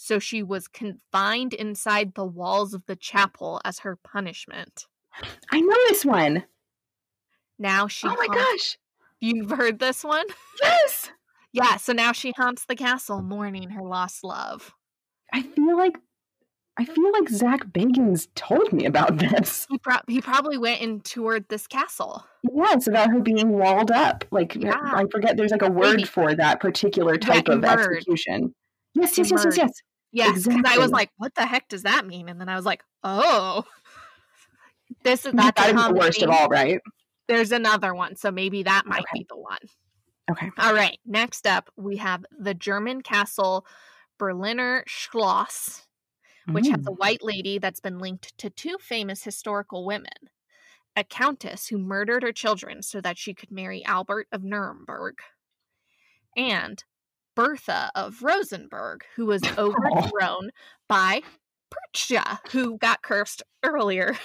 [SPEAKER 3] So she was confined inside the walls of the chapel as her punishment.
[SPEAKER 2] I know this one.
[SPEAKER 3] Now she
[SPEAKER 2] oh my
[SPEAKER 3] haunts-
[SPEAKER 2] gosh.
[SPEAKER 3] You've heard this one?
[SPEAKER 2] Yes.
[SPEAKER 3] Yeah, so now she haunts the castle mourning her lost love.
[SPEAKER 2] I feel like I feel like Zach Bagans told me about this.
[SPEAKER 3] He, pro- he probably went and toured this castle.
[SPEAKER 2] Yes, about her being walled up. Like
[SPEAKER 3] Yeah.
[SPEAKER 2] I forget there's like a word
[SPEAKER 3] Maybe.
[SPEAKER 2] for that particular type of
[SPEAKER 3] immured.
[SPEAKER 2] execution. Yes, yes, yes, yes, yes.
[SPEAKER 3] Yes, because I was like, what the heck does that mean? And then I was like, oh. This is
[SPEAKER 2] That
[SPEAKER 3] that's
[SPEAKER 2] the worst of all, right?
[SPEAKER 3] There's another one, so maybe that might
[SPEAKER 2] Okay.
[SPEAKER 3] be the one.
[SPEAKER 2] Okay.
[SPEAKER 3] All right. Next up, we have the German castle Berliner Schloss, which has
[SPEAKER 2] Mm.
[SPEAKER 3] a white lady that's been linked to two famous historical women a countess who murdered her children so that she could marry Albert of Nuremberg, and Bertha of Rosenberg, who was overthrown by Perchta, who got cursed earlier.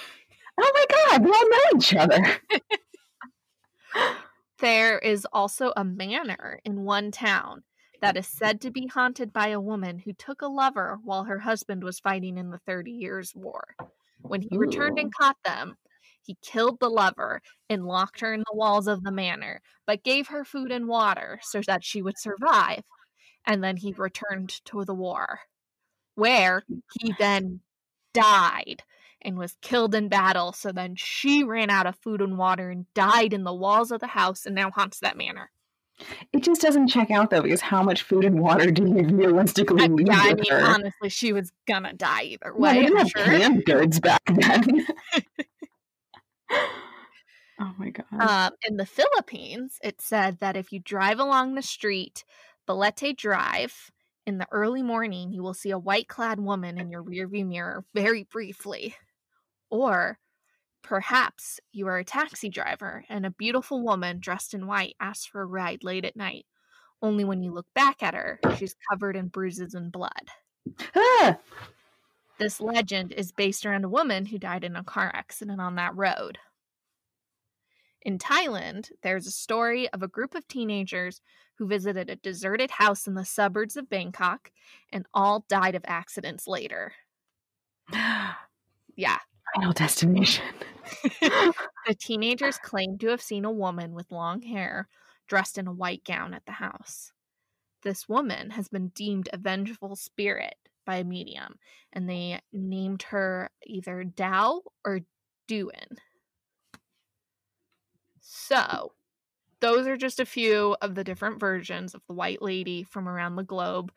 [SPEAKER 2] Oh my god, we all know each other.
[SPEAKER 3] There is also a manor in one town that is said to be haunted by a woman who took a lover while her husband was fighting in the Thirty Years' War. When he returned and caught them, he killed the lover and locked her in the walls of the manor, but gave her food and water so that she would survive. And then he returned to the war, where he then died and was killed in battle. So then she ran out of food and water and died in the walls of the house and now haunts that manor.
[SPEAKER 2] It just doesn't check out though, because how much food and water do you realistically
[SPEAKER 3] I,
[SPEAKER 2] leave
[SPEAKER 3] yeah, I mean,
[SPEAKER 2] her?
[SPEAKER 3] honestly, she was gonna die either
[SPEAKER 2] Yeah,
[SPEAKER 3] way.
[SPEAKER 2] didn't
[SPEAKER 3] I'm
[SPEAKER 2] have
[SPEAKER 3] sure.
[SPEAKER 2] canned goods back then. oh my god.
[SPEAKER 3] Um, in the Philippines, it said that if you drive along the street, Balete Drive, in the early morning, you will see a white clad woman in your rearview mirror very briefly. Or perhaps you are a taxi driver and a beautiful woman dressed in white asks for a ride late at night. Only when you look back at her, she's covered in bruises and blood.
[SPEAKER 2] Ah!
[SPEAKER 3] This legend is based around a woman who died in a car accident on that road. In Thailand, there's a story of a group of teenagers who visited a deserted house in the suburbs of Bangkok and all died of accidents later. Yeah.
[SPEAKER 2] Final destination.
[SPEAKER 3] The teenagers claimed to have seen a woman with long hair dressed in a white gown at the house. This woman has been deemed a vengeful spirit by a medium, and they named her either Dao or Duin. So, those are just a few of the different versions of the White Lady from around the globe.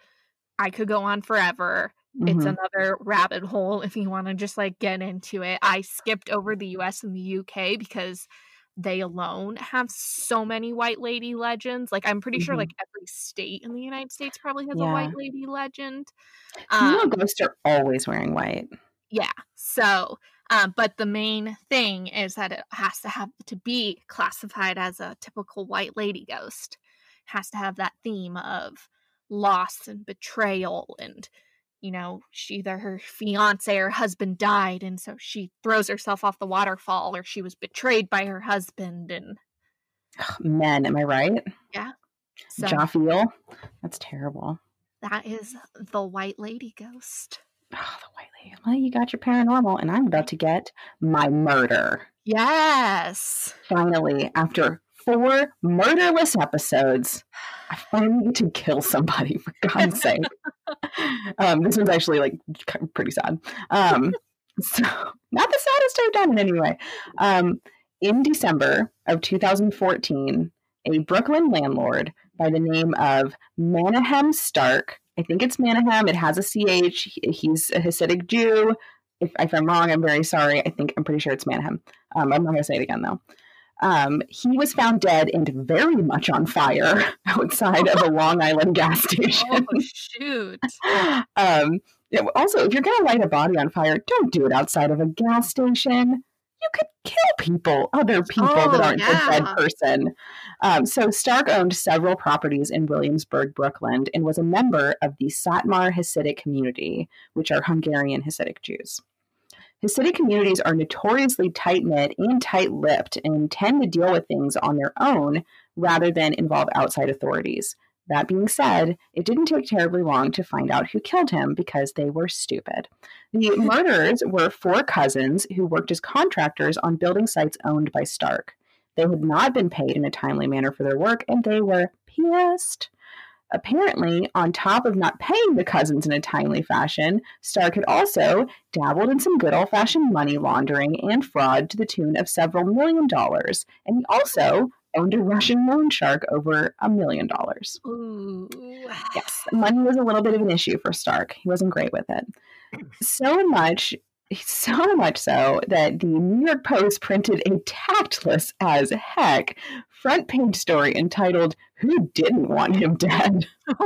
[SPEAKER 3] I could go on forever. It's
[SPEAKER 2] Mhm.
[SPEAKER 3] another rabbit hole if you want to just like get into it. I skipped over the US and the UK because they alone have so many white lady legends. Like I'm pretty sure
[SPEAKER 2] Mhm.
[SPEAKER 3] like every state in the United States probably has a white lady legend.
[SPEAKER 2] you know
[SPEAKER 3] Um,
[SPEAKER 2] ghosts are always wearing white.
[SPEAKER 3] Yeah. So, um, but the main thing is that it has to have to be classified as a typical white lady ghost. It has to have that theme of loss and betrayal and you know, she either her fiance or husband died and so she throws herself off the waterfall or she was betrayed by her husband and
[SPEAKER 2] Men, am I right?
[SPEAKER 3] Yeah. so
[SPEAKER 2] Jaffiel. That's terrible.
[SPEAKER 3] that is the white lady ghost.
[SPEAKER 2] Oh, the white lady. Well, you got your paranormal, and I'm about to get my murder.
[SPEAKER 3] Yes.
[SPEAKER 2] Finally, after four murderless episodes, I finally get to kill somebody, for God's sake. Um, this one's actually like pretty sad. Um, so, not the saddest I've done in any way. Um, in December of 2014, a Brooklyn landlord by the name of Menachem Stark, I think it's Menachem, it has a CH, he's a Hasidic Jew. If, if I'm wrong, I'm very sorry. I think I'm pretty sure it's Menachem. Um, I'm not going to say it again though. Um, he was found dead and very much on fire outside of a Long Island gas station.
[SPEAKER 3] Oh shoot.
[SPEAKER 2] um, also, if you're going to light a body on fire, don't do it outside of a gas station. You could kill people, other people that
[SPEAKER 3] Oh,
[SPEAKER 2] aren't the dead person. Um, so Stark owned several properties in Williamsburg, Brooklyn, and was a member of the Satmar Hasidic community, which are Hungarian Hasidic Jews. Hasidic communities are notoriously tight knit and tight lipped and tend to deal with things on their own rather than involve outside authorities. That being said, it didn't take terribly long to find out who killed him because they were stupid. The murderers were four cousins who worked as contractors on building sites owned by Stark. They had not been paid in a timely manner for their work, and they were pissed. Apparently, on top of not paying the cousins in a timely fashion, Stark had also dabbled in some good old fashioned money laundering and fraud to the tune of several million dollars, and he also owned a Russian loan shark over a million dollars. Yes, money was a little bit of an issue for Stark. He wasn't great with it. So much, so much so that the New York Post printed a tactless as heck front page story entitled "Who Didn't Want Him Dead."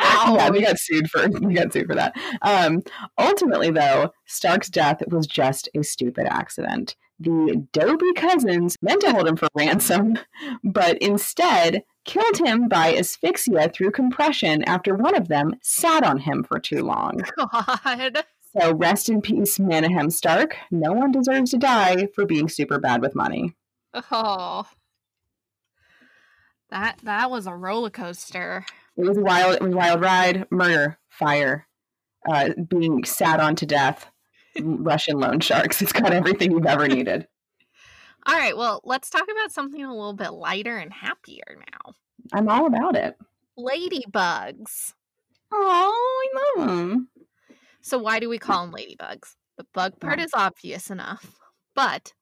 [SPEAKER 3] Oh.
[SPEAKER 2] yeah, we got sued for we got sued for that. Um, ultimately, though, Stark's death was just a stupid accident. The Dobie cousins meant to hold him for ransom, but instead killed him by asphyxia through compression after one of them sat on him for too long.
[SPEAKER 3] God.
[SPEAKER 2] So rest in peace, Menachem Stark. No one deserves to die for being super bad with money.
[SPEAKER 3] Oh. That that was a roller coaster.
[SPEAKER 2] It was a wild. It was wild ride. Murder, fire, uh, being sat on to death. Russian loan sharks. It's got everything you've ever needed.
[SPEAKER 3] All right, well, let's talk about something a little bit lighter and happier now.
[SPEAKER 2] I'm all about it.
[SPEAKER 3] Ladybugs.
[SPEAKER 2] Oh, I love them.
[SPEAKER 3] So why do we call them ladybugs? The bug part is obvious enough, but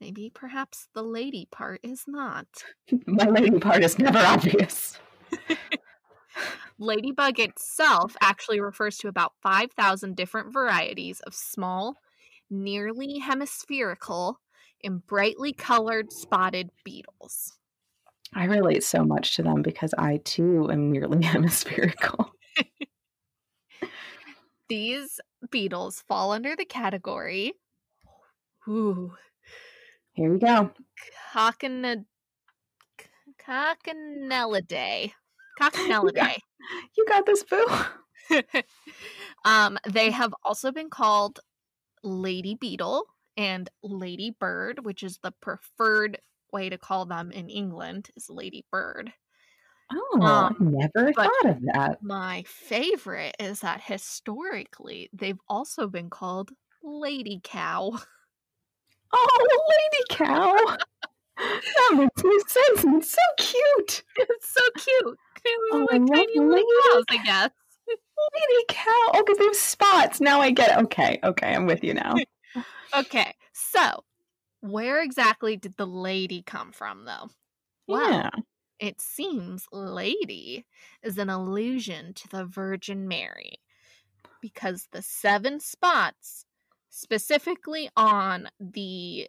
[SPEAKER 3] maybe perhaps the lady part is not.
[SPEAKER 2] My lady part is never obvious.
[SPEAKER 3] Ladybug itself actually refers to about 5,000 different varieties of small, nearly hemispherical, and brightly colored spotted beetles.
[SPEAKER 2] I relate so much to them because I too am nearly hemispherical.
[SPEAKER 3] These beetles fall under the category ooh,
[SPEAKER 2] Here we go.
[SPEAKER 3] Cockina, Coccinellidae. Coccinellidae.
[SPEAKER 2] You got this, boo.
[SPEAKER 3] um, they have also been called lady beetle and lady bird, which is the preferred way to call them in England is lady bird.
[SPEAKER 2] Oh, I
[SPEAKER 3] Um,
[SPEAKER 2] never thought of that.
[SPEAKER 3] My favorite is that historically they've also been called lady cow.
[SPEAKER 2] Oh, lady cow. That makes no sense. and It's so cute.
[SPEAKER 3] it's so cute. They were
[SPEAKER 2] Oh,
[SPEAKER 3] like tiny little cows, I guess.
[SPEAKER 2] Lady cow. Oh, because they have spots. Now I get it. Okay, okay, I'm with you now.
[SPEAKER 3] Okay, so where exactly did the lady come from, though? Well,
[SPEAKER 2] yeah.
[SPEAKER 3] It seems lady is an allusion to the Virgin Mary because the seven spots, specifically on the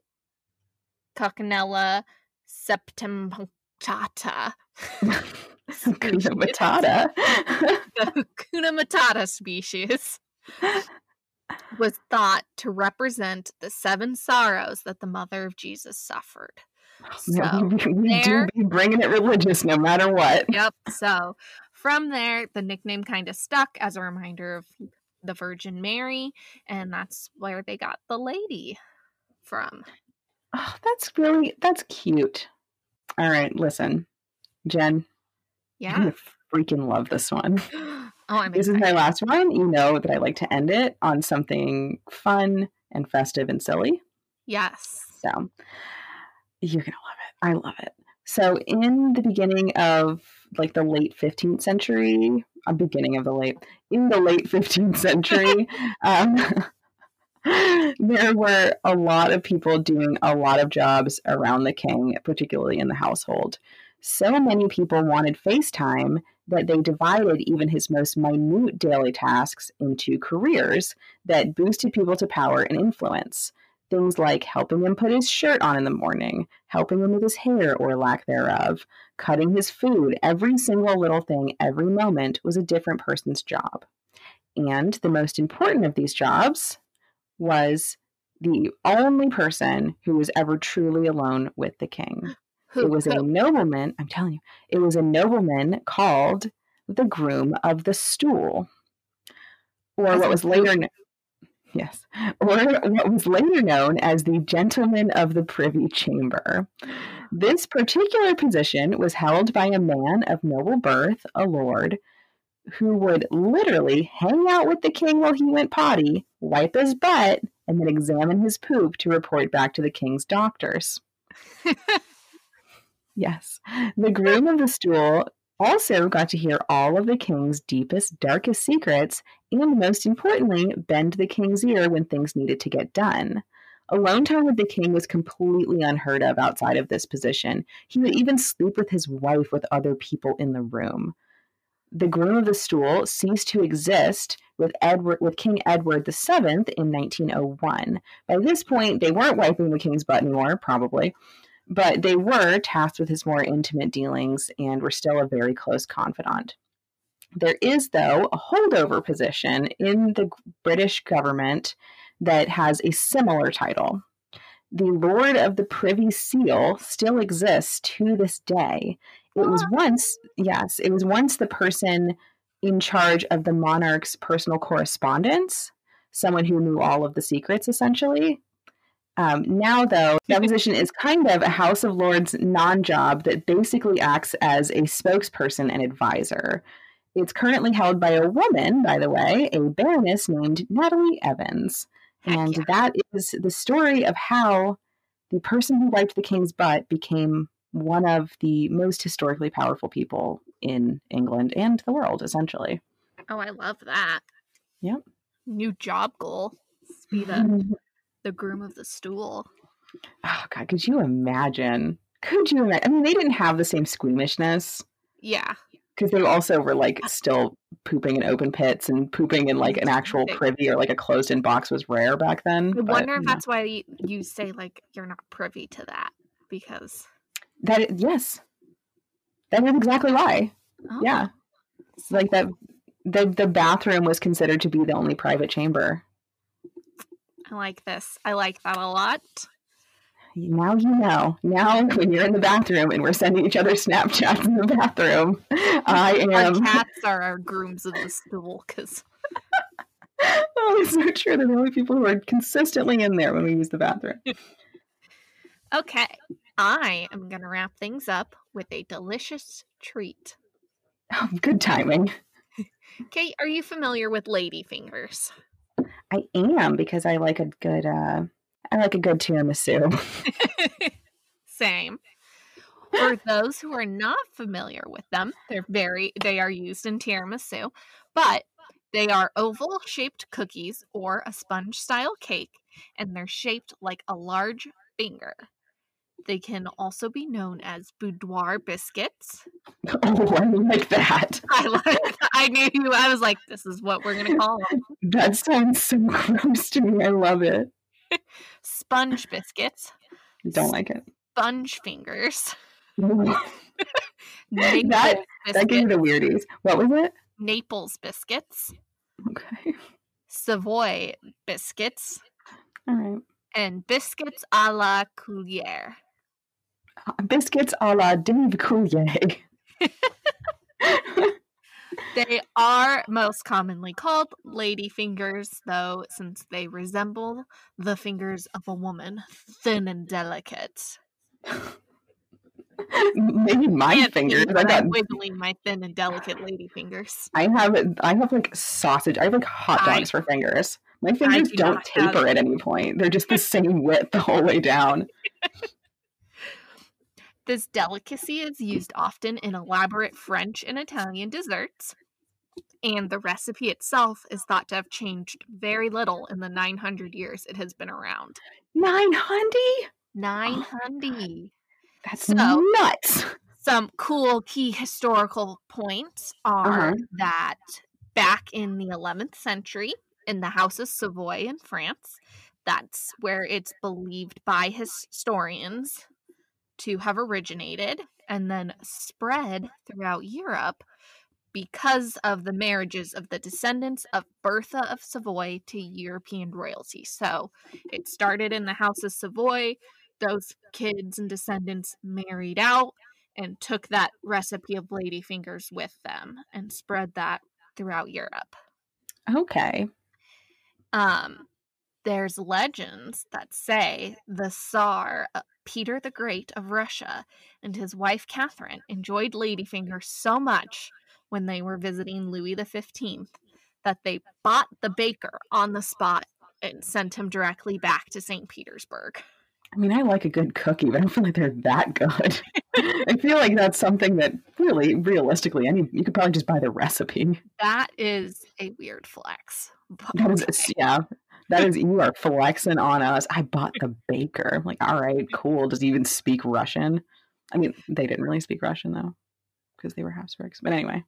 [SPEAKER 3] Coccinella septempunctata,
[SPEAKER 2] Kuna Matata.
[SPEAKER 3] the Hakuna Matata species, was thought to represent the seven sorrows that the mother of Jesus suffered. So,
[SPEAKER 2] we, we- we do
[SPEAKER 3] there-
[SPEAKER 2] be bringing it religious no matter what.
[SPEAKER 3] yep. So from there, the nickname kind of stuck as a reminder of the Virgin Mary, and that's where they got the lady from.
[SPEAKER 2] Oh, that's really that's cute. All right, listen, Jen,
[SPEAKER 3] Yeah.
[SPEAKER 2] gonna freaking love this one.
[SPEAKER 3] oh, I'm
[SPEAKER 2] This is my last one. You know that I like to end it on something fun and festive and silly.
[SPEAKER 3] Yes.
[SPEAKER 2] So you're gonna love it. I love it. So in the beginning of like the late 15th century, a beginning of the late in the late 15th century, um, there were a lot of people doing a lot of jobs around the king, particularly in the household. So many people wanted FaceTime that they divided even his most minute daily tasks into careers that boosted people to power and influence. Things like helping him put his shirt on in the morning, helping him with his hair or lack thereof, cutting his food, every single little thing, every moment was a different person's job. And the most important of these jobs was the only person who was ever truly alone with the king.
[SPEAKER 3] Who,
[SPEAKER 2] It was a nobleman, I'm telling you, it was a nobleman called the groom of the stool. Or what was later kn- Yes. Or what was later known as the gentleman of the privy chamber. This particular position was held by a man of noble birth, a lord, who would literally hang out with the king while he went potty, wipe his butt, and then examine his poop to report back to the king's doctors. Yes. The groom of the stool also got to hear all of the king's deepest, darkest secrets, and most importantly, bend the king's ear when things needed to get done. Alone time with the king was completely unheard of outside of this position. He would even sleep with his wife with other people in the room. The groom of the stool ceased to exist with Edward with King Edward VII in 1901. By this point, they weren't wiping the king's butt anymore, probably but they were tasked with his more intimate dealings and were still a very close confidant. There is, though, a holdover position in the British government that has a similar title. The Lord of the Privy Seal still exists to this day. It was once, yes, it was once the person in charge of the monarch's personal correspondence, someone who knew all of the secrets, essentially. Um, now, though, that position is kind of a House of Lords non job that basically acts as a spokesperson and advisor. It's currently held by a woman, by the way, a baroness named Natalie Evans. And
[SPEAKER 3] yeah.
[SPEAKER 2] that is the story of how the person who wiped the king's butt became one of the most historically powerful people in England and the world, essentially.
[SPEAKER 3] Oh, I love that.
[SPEAKER 2] Yep.
[SPEAKER 3] New job goal. Be the mm-hmm. the groom of the stool.
[SPEAKER 2] Oh God, could you imagine? Could you imagine? I mean, they didn't have the same squeamishness
[SPEAKER 3] Yeah.
[SPEAKER 2] because they also were like still pooping in open pits and pooping in like an actual privy or like a closed-in box was rare back then.
[SPEAKER 3] I
[SPEAKER 2] but,
[SPEAKER 3] wonder if
[SPEAKER 2] know.
[SPEAKER 3] that's why you, you say like you're not privy to that because
[SPEAKER 2] that. Yes, that is exactly why.
[SPEAKER 3] oh,
[SPEAKER 2] Yeah, it's like that. The the bathroom was considered to be the only private chamber.
[SPEAKER 3] I like this. I like that a lot.
[SPEAKER 2] Now you know. Now when you're in the bathroom and we're sending each other Snapchats in the bathroom, I am.
[SPEAKER 3] Our cats are our grooms of the stool because
[SPEAKER 2] oh, it's so true. They're the only people who are consistently in there when we use the bathroom.
[SPEAKER 3] okay, I am gonna wrap things up with a delicious treat.
[SPEAKER 2] Oh, good timing.
[SPEAKER 3] Kate, are you familiar with lady fingers?
[SPEAKER 2] I am because I like a good. uh I like a good tiramisu.
[SPEAKER 3] Same. For those who are not familiar with them, they're very they are used in tiramisu, but they are oval shaped cookies or a sponge style cake and they're shaped like a large finger. They can also be known as boudoir biscuits.
[SPEAKER 2] oh, I like that.
[SPEAKER 3] I like I knew you I was like this is what we're going to call them.
[SPEAKER 2] That sounds so gross to me. I love it.
[SPEAKER 3] Sponge biscuits,
[SPEAKER 2] Don't like it.
[SPEAKER 3] sponge fingers,
[SPEAKER 2] that that gave me the weirdies. What was it?
[SPEAKER 3] Naples biscuits,
[SPEAKER 2] Okay.
[SPEAKER 3] Savoy biscuits
[SPEAKER 2] All right.
[SPEAKER 3] and biscuits a la Coulier.
[SPEAKER 2] Biscuits a la Dave Coulier.
[SPEAKER 3] They are most commonly called lady fingers, though, since they resemble the fingers of a woman, thin and delicate.
[SPEAKER 2] Maybe my fingers. I got.
[SPEAKER 3] I'm wiggling my thin and delicate lady fingers.
[SPEAKER 2] I have. I have like sausage. I have like hot
[SPEAKER 3] I-
[SPEAKER 2] dogs for fingers. My fingers
[SPEAKER 3] do
[SPEAKER 2] don't taper at any point. They're just the same width the whole way down.
[SPEAKER 3] This delicacy is used often in elaborate French and Italian desserts, and the recipe itself is thought to have changed very little in the 900 years it has been around.
[SPEAKER 2] Nine hundred.
[SPEAKER 3] 900.
[SPEAKER 2] That's
[SPEAKER 3] So-
[SPEAKER 2] nuts.
[SPEAKER 3] Some cool key historical points are
[SPEAKER 2] Uh-huh.
[SPEAKER 3] that back in the 11th century, in the House of Savoy in France, that's where it's believed by historians to have originated and then spread throughout Europe because of the marriages of the descendants of Bertha of Savoy to European royalty. So it started in the House of Savoy. Those kids and descendants married out and took that recipe of ladyfingers with them and spread that throughout Europe.
[SPEAKER 2] Okay.
[SPEAKER 3] Um, there's legends that say the Tsar uh, Peter the Great of Russia and his wife Catherine enjoyed ladyfingers so much when they were visiting Louis the Fifteenth that they bought the baker on the spot and sent him directly back to St. Petersburg.
[SPEAKER 2] I mean, I like a good cookie, but I don't feel like they're that good. I feel like that's something that really, realistically, any you could probably just buy the recipe.
[SPEAKER 3] That is a weird flex.
[SPEAKER 2] That is, yeah, that is. You are flexing on us. I bought the baker. I'm like, all right, cool. Does he even speak Russian? I mean, they didn't really speak Russian though, because they were Habsburgs. But anyway,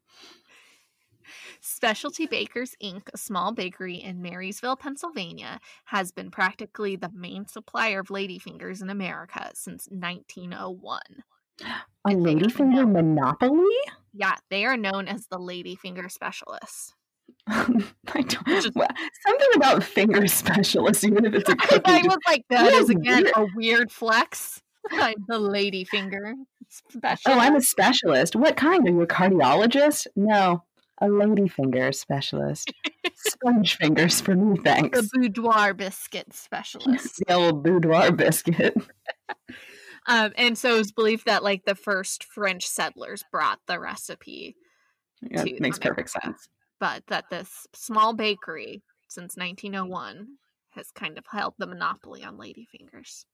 [SPEAKER 3] Specialty Bakers Inc., a small bakery in Marysville, Pennsylvania, has been practically the main supplier of ladyfingers in America since 1901.
[SPEAKER 2] a ladyfinger monopoly.
[SPEAKER 3] Yeah, they are known as the ladyfinger specialists.
[SPEAKER 2] I don't.
[SPEAKER 3] Just-
[SPEAKER 2] well, something about finger specialists, even if it's a cookie.
[SPEAKER 3] I was like, that is again
[SPEAKER 2] weird.
[SPEAKER 3] a weird flex. I'm the ladyfinger specialist.
[SPEAKER 2] Oh, I'm a specialist. What kind? Are you a cardiologist? No, a lady finger specialist. Sponge fingers for me, thanks.
[SPEAKER 3] the boudoir biscuit specialist.
[SPEAKER 2] The old boudoir biscuit.
[SPEAKER 3] um, and so it's believed that like the first French settlers brought the recipe
[SPEAKER 2] Yeah, makes perfect sense.
[SPEAKER 3] But that this small bakery since 1901 has kind of held the monopoly on ladyfingers.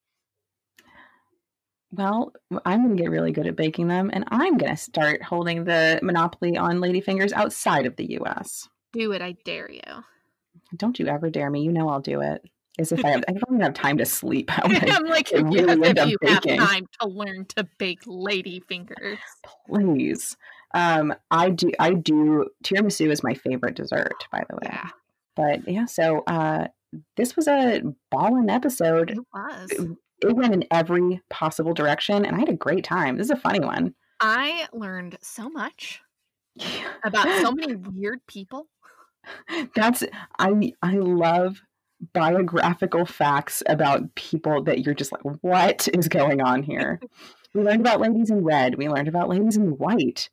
[SPEAKER 2] Well, I'm going to get really good at baking them, and I'm going to start holding the monopoly on ladyfingers outside of the U.S.
[SPEAKER 3] Do it, I dare you.
[SPEAKER 2] Don't you ever dare me. You know I'll do it. As if I have, I don't even have time to sleep. How
[SPEAKER 3] I'm like,
[SPEAKER 2] I really
[SPEAKER 3] yes,
[SPEAKER 2] end up
[SPEAKER 3] if you
[SPEAKER 2] baking.
[SPEAKER 3] have time to learn to bake ladyfingers.
[SPEAKER 2] please? Um, I do. I do. Tiramisu is my favorite dessert, by the way.
[SPEAKER 3] Yeah,
[SPEAKER 2] But yeah, so uh, this was a ballin' episode.
[SPEAKER 3] it was.
[SPEAKER 2] It went in every possible direction, and I had a great time. This is a funny one.
[SPEAKER 3] I learned so much about so many weird people.
[SPEAKER 2] That's I I love biographical facts about people that you're just like, what is going on here? we learned about ladies in red. We learned about ladies in white.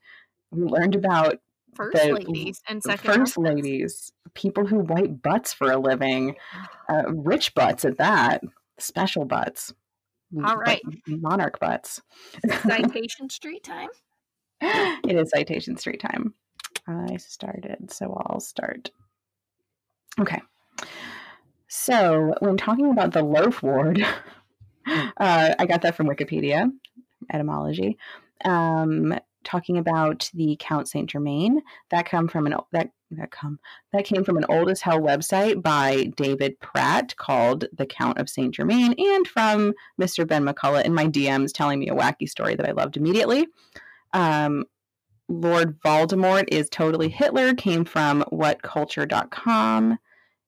[SPEAKER 2] We learned about
[SPEAKER 3] First
[SPEAKER 2] The
[SPEAKER 3] ladies and second
[SPEAKER 2] first
[SPEAKER 3] husbands.
[SPEAKER 2] ladies, people who wipe butts for a living, uh, rich butts at that, special butts.
[SPEAKER 3] All right.
[SPEAKER 2] monarch butts.
[SPEAKER 3] Citation Street time.
[SPEAKER 2] it is citation street time. I started, so I'll start. Okay. So, when talking about the loaf ward, uh, I got that from Wikipedia, etymology. Um, talking about the Count Saint Germain, that come from an that that come that came from an old as hell website by David Pratt called The Count of Saint Germain, and from Mr. Ben McCullough in my DMs telling me a wacky story that I loved immediately. Um, Lord Voldemort is totally Hitler came from whatculture.com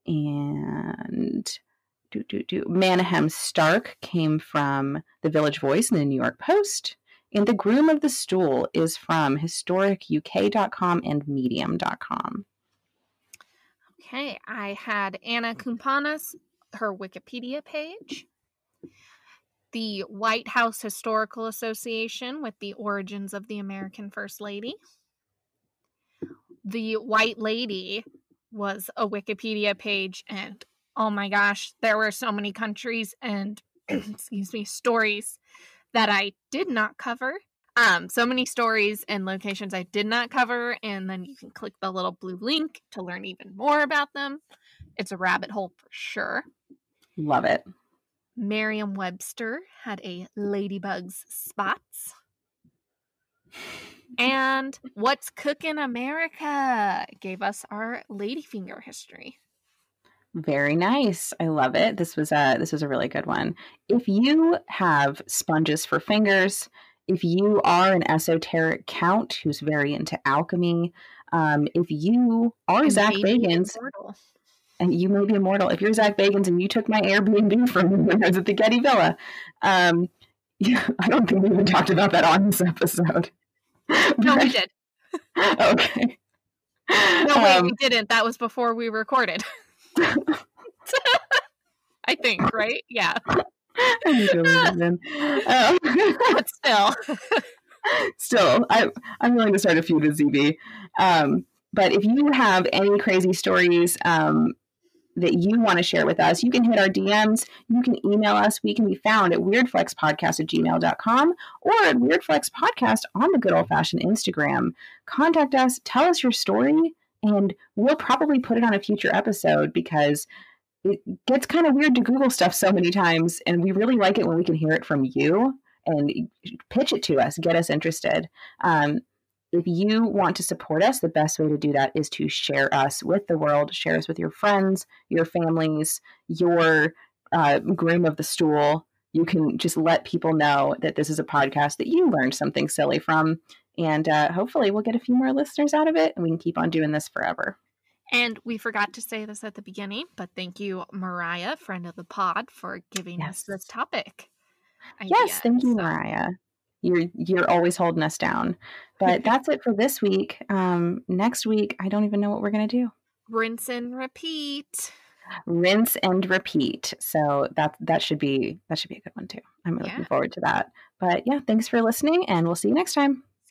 [SPEAKER 2] and do do do Menachem Stark came from the Village Voice and the New York Post and the Groom of the Stool is from historicuk.com and medium.com.
[SPEAKER 3] Okay, I had Anna Cumpanas, her Wikipedia page. The White House Historical Association with the origins of the American First Lady. The White Lady was a Wikipedia page, and oh my gosh, there were so many countries and, excuse me, stories that I did not cover. Um, so many stories and locations I did not cover, and then you can click the little blue link to learn even more about them. It's a rabbit hole for sure.
[SPEAKER 2] Love it.
[SPEAKER 3] Merriam Webster had a ladybug's spots. And What's Cookin' America gave us our ladyfinger history.
[SPEAKER 2] Very nice. I love it. This was a this was a really good one. If you have sponges for fingers, if you are an esoteric count who's very into alchemy, um, if you are
[SPEAKER 3] And
[SPEAKER 2] Zach Bagans, and you may be immortal. If you're Zach Bagans and you took my Airbnb from me when I was at the Getty Villa, um, yeah, I don't think we even talked about that on this episode.
[SPEAKER 3] No, we did.
[SPEAKER 2] okay.
[SPEAKER 3] No, wait,
[SPEAKER 2] Um,
[SPEAKER 3] we didn't. That was before we recorded. I think, right? Yeah.
[SPEAKER 2] I need to leave it. Um,
[SPEAKER 3] But still.
[SPEAKER 2] still, I, I'm willing to start a feud with ZB. Um, but if you have any crazy stories um, that you want to share with us, you can hit our DMs. You can email us. We can be found at weirdflexpodcast at gmail.com or at weirdflexpodcast on the good old fashioned Instagram. Contact us, tell us your story, and we'll probably put it on a future episode because it gets kind of weird to Google stuff so many times. And we really like it when we can hear it from you and pitch it to us, get us interested. Um, if you want to support us, the best way to do that is to share us with the world, share us with your friends, your families, your uh, groom of the stool. You can just let people know that this is a podcast that you learned something silly from. And uh, hopefully, we'll get a few more listeners out of it and we can keep on doing this forever.
[SPEAKER 3] And we forgot to say this at the beginning, but thank you, Mariah, friend of the pod, for giving
[SPEAKER 2] Yes.
[SPEAKER 3] us this topic.
[SPEAKER 2] Yes,
[SPEAKER 3] idea.
[SPEAKER 2] thank you,
[SPEAKER 3] So,
[SPEAKER 2] Mariah. You're you're always holding us down. But that's it for this week. Um, next week, I don't even know what we're gonna do.
[SPEAKER 3] Rinse and repeat.
[SPEAKER 2] Rinse and repeat. So that that should be that should be a good one too. I'm looking forward to that. But yeah, thanks for listening, and we'll see you next time.